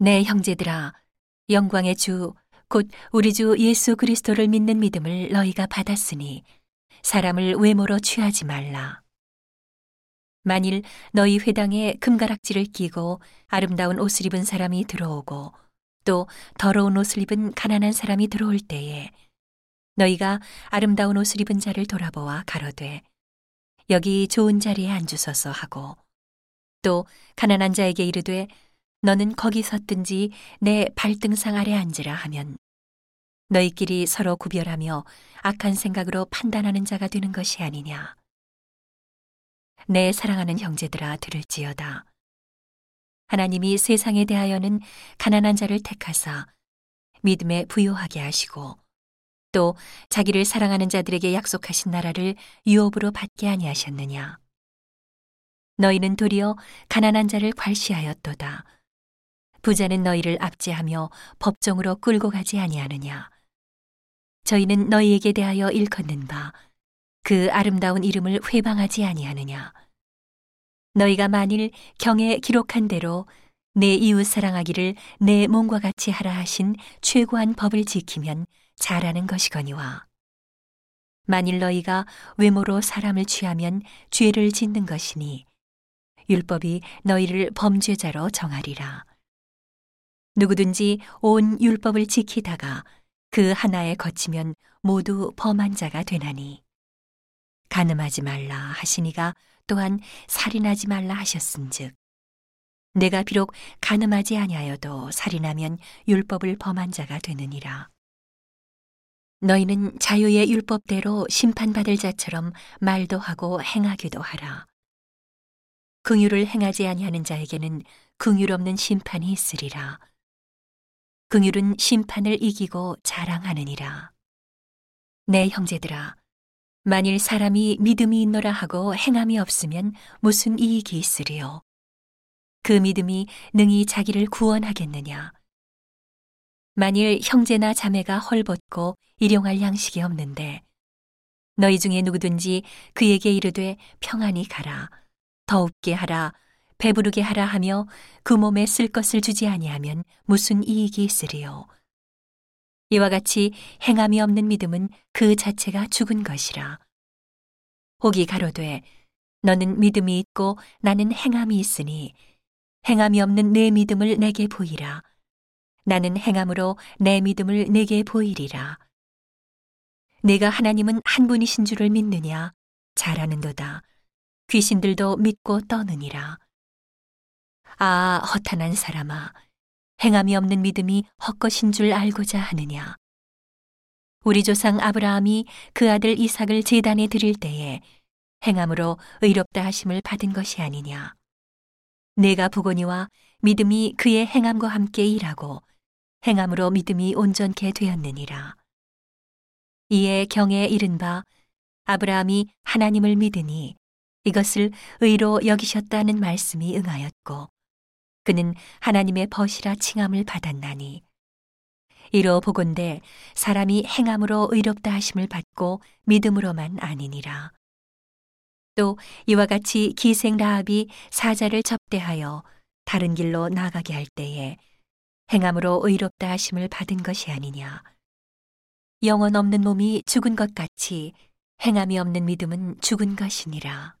내 형제들아, 영광의 주, 곧 우리 주 예수 그리스도를 믿는 믿음을 너희가 받았으니 사람을 외모로 취하지 말라. 만일 너희 회당에 금가락지를 끼고 아름다운 옷을 입은 사람이 들어오고 또 더러운 옷을 입은 가난한 사람이 들어올 때에 너희가 아름다운 옷을 입은 자를 돌아보아 가로되 여기 좋은 자리에 앉으소서 하고 또 가난한 자에게 이르되 너는 거기 섰든지 내 발등상 아래 앉으라 하면 너희끼리 서로 구별하며 악한 생각으로 판단하는 자가 되는 것이 아니냐. 내 사랑하는 형제들아 들을지어다. 하나님이 세상에 대하여는 가난한 자를 택하사 믿음에 부요하게 하시고 또 자기를 사랑하는 자들에게 약속하신 나라를 유업으로 받게 아니하셨느냐. 너희는 도리어 가난한 자를 괄시하였도다. 부자는 너희를 압제하며 법정으로 끌고 가지 아니하느냐. 저희는 너희에게 대하여 일컫는 바 그 아름다운 이름을 회방하지 아니하느냐. 너희가 만일 경에 기록한 대로 내 이웃 사랑하기를 내 몸과 같이 하라 하신 최고한 법을 지키면 잘하는 것이거니와. 만일 너희가 외모로 사람을 취하면 죄를 짓는 것이니 율법이 너희를 범죄자로 정하리라. 누구든지 온 율법을 지키다가 그 하나에 거치면 모두 범한 자가 되나니. 가늠하지 말라 하시니가 또한 살인하지 말라 하셨은즉 내가 비록 가늠하지 아니하여도 살인하면 율법을 범한 자가 되느니라. 너희는 자유의 율법대로 심판받을 자처럼 말도 하고 행하기도 하라. 긍휼을 행하지 아니하는 자에게는 긍휼 없는 심판이 있으리라. 긍휼은 심판을 이기고 자랑하느니라. 내 형제들아, 만일 사람이 믿음이 있노라 하고 행함이 없으면 무슨 이익이 있으리요? 그 믿음이 능히 자기를 구원하겠느냐? 만일 형제나 자매가 헐벗고 일용할 양식이 없는데 너희 중에 누구든지 그에게 이르되 평안히 가라 더웁게 하라 배부르게 하라 하며 그 몸에 쓸 것을 주지 아니하면 무슨 이익이 있으리요 이와 같이 행함이 없는 믿음은 그 자체가 죽은 것이라 혹이 가로되 너는 믿음이 있고 나는 행함이 있으니 행함이 없는 내 믿음을 내게 보이라 나는 행함으로 내 믿음을 내게 보이리라. 내가 하나님은 한 분이신 줄을 믿느냐? 잘하는도다. 귀신들도 믿고 떠느니라. 아, 허탄한 사람아. 행함이 없는 믿음이 헛것인 줄 알고자 하느냐? 우리 조상 아브라함이 그 아들 이삭을 제단에 드릴 때에 행함으로 의롭다 하심을 받은 것이 아니냐? 내가 보거니와 믿음이 그의 행함과 함께 일하고 행함으로 믿음이 온전케 되었느니라. 이에 경에 이른 바 아브라함이 하나님을 믿으니 이것을 의로 여기셨다는 말씀이 응하였고 그는 하나님의 벗이라 칭함을 받았나니 이로 보건대 사람이 행함으로 의롭다 하심을 받고 믿음으로만 아니니라. 또 이와 같이 기생 라합이 사자를 접대하여 다른 길로 나가게 할 때에 행함으로 의롭다 하심을 받은 것이 아니냐. 영원 없는 몸이 죽은 것 같이 행함이 없는 믿음은 죽은 것이니라.